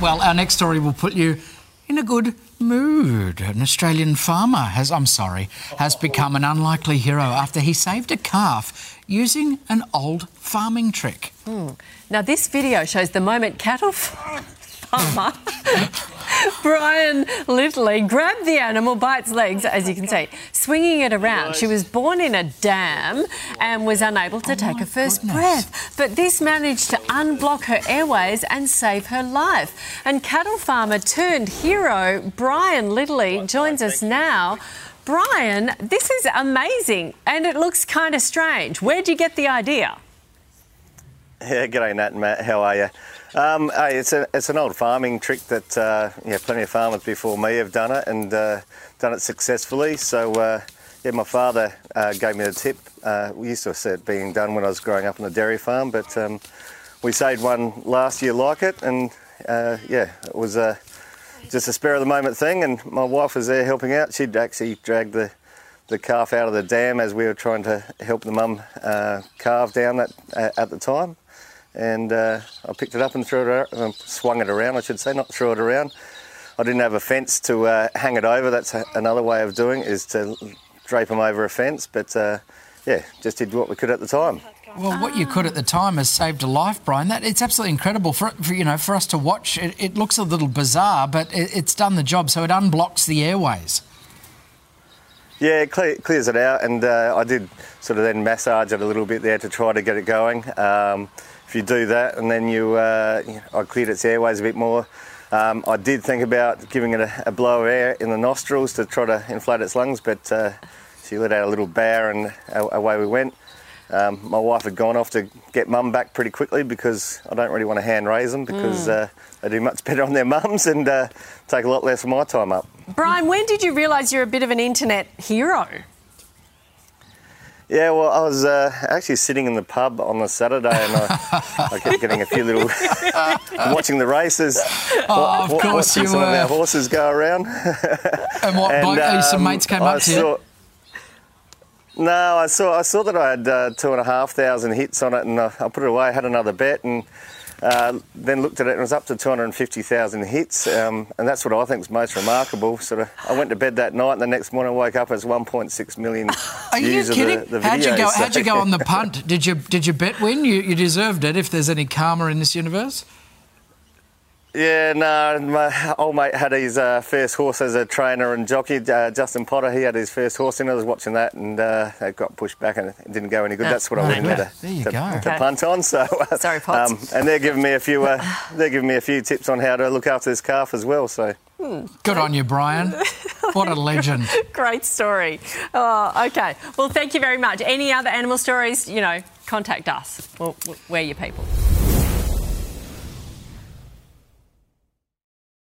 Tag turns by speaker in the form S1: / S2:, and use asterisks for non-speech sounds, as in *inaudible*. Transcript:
S1: Well, our next story will put you in a good mood. An Australian farmer has, I'm sorry, has become an unlikely hero after he saved a calf using an old farming trick. Hmm.
S2: Now, this video shows the moment cattle *laughs* farmer *laughs* Brian literally grabbed the animal by its legs, as you can see, swinging it around. She was born in a dam and was unable to take her first
S1: goodness.
S2: breath. But this managed to unblock her airways and save her life. And cattle farmer turned hero Brian Littley joins us now. Brian, this is amazing and it looks kind of strange. Where'd you get the idea?
S3: Yeah, *laughs* g'day Nat and Matt, how are you? Um, hey, it's, a, it's an old farming trick that uh, yeah, plenty of farmers before me have done it and uh, done it successfully. So, uh, yeah, my father uh, gave me the tip. Uh, we used to see it being done when I was growing up on a dairy farm, but um, we saved one last year like it, and uh, yeah, it was just a spur of the moment thing. And my wife was there helping out. She'd actually dragged the the calf out of the dam as we were trying to help the mum calve down that at the time. And uh, I picked it up and threw it, ar- um, swung it around, I should say, not threw it around. I didn't have a fence to uh, hang it over. That's a, another way of doing it, is to drape them over a fence. But uh, yeah, just did what we could at the time.
S1: Well, what you could at the time has saved a life, Brian. That it's absolutely incredible for, for you know for us to watch. It, it looks a little bizarre, but it, it's done the job. So it unblocks the airways.
S3: Yeah, it cle- clears it out, and uh, I did sort of then massage it a little bit there to try to get it going. Um, if you do that, and then you, uh, you know, I cleared its airways a bit more. Um, I did think about giving it a, a blow of air in the nostrils to try to inflate its lungs, but uh, she let out a little bear, and away we went. Um, my wife had gone off to get mum back pretty quickly because I don't really want to hand raise them because uh, they do much *laughs* better on their mums and uh, take a lot less of my time up.
S2: Brian, when did you realise you're a bit of an internet hero?
S3: Yeah, well, I was uh, actually sitting in the pub on the Saturday, and I, I kept getting a few little *laughs* watching the races.
S1: Oh, of course
S3: watching
S1: you
S3: some of our horses go around.
S1: And what? *laughs* bloke, uh, some
S3: um,
S1: mates came
S3: I
S1: up to you.
S3: No, I saw I saw that I had uh, two and a half thousand hits on it, and I, I put it away. Had another bet, and uh, then looked at it, and it was up to two hundred and fifty thousand hits, um, and that's what I think is most remarkable. Sort of, I went to bed that night, and the next morning I woke up as one point six million *laughs*
S1: Are you
S3: views
S1: kidding?
S3: of the, the
S1: how'd you go?
S3: so-
S1: How'd you go on the punt? *laughs* Did you did your bet win? You, you deserved it. If there's any karma in this universe.
S3: Yeah, no, my old mate had his uh, first horse as a trainer and jockey, uh, Justin Potter. He had his first horse in. I was watching that, and uh, it got pushed back, and it didn't go any good. That's what I
S1: no
S3: went in there to,
S1: There you
S3: to,
S1: go.
S3: to
S2: Okay.
S3: punt on. So, uh,
S2: Sorry, Potts.
S3: and they're giving me a few. Uh, *sighs* they're giving me a few tips on how to look after this calf as well. So.
S1: Good on you, Brian. *laughs* What a legend.
S2: Great story. Oh, okay. Well, thank you very much. Any other animal stories, you know, contact us. We'll, we're your people.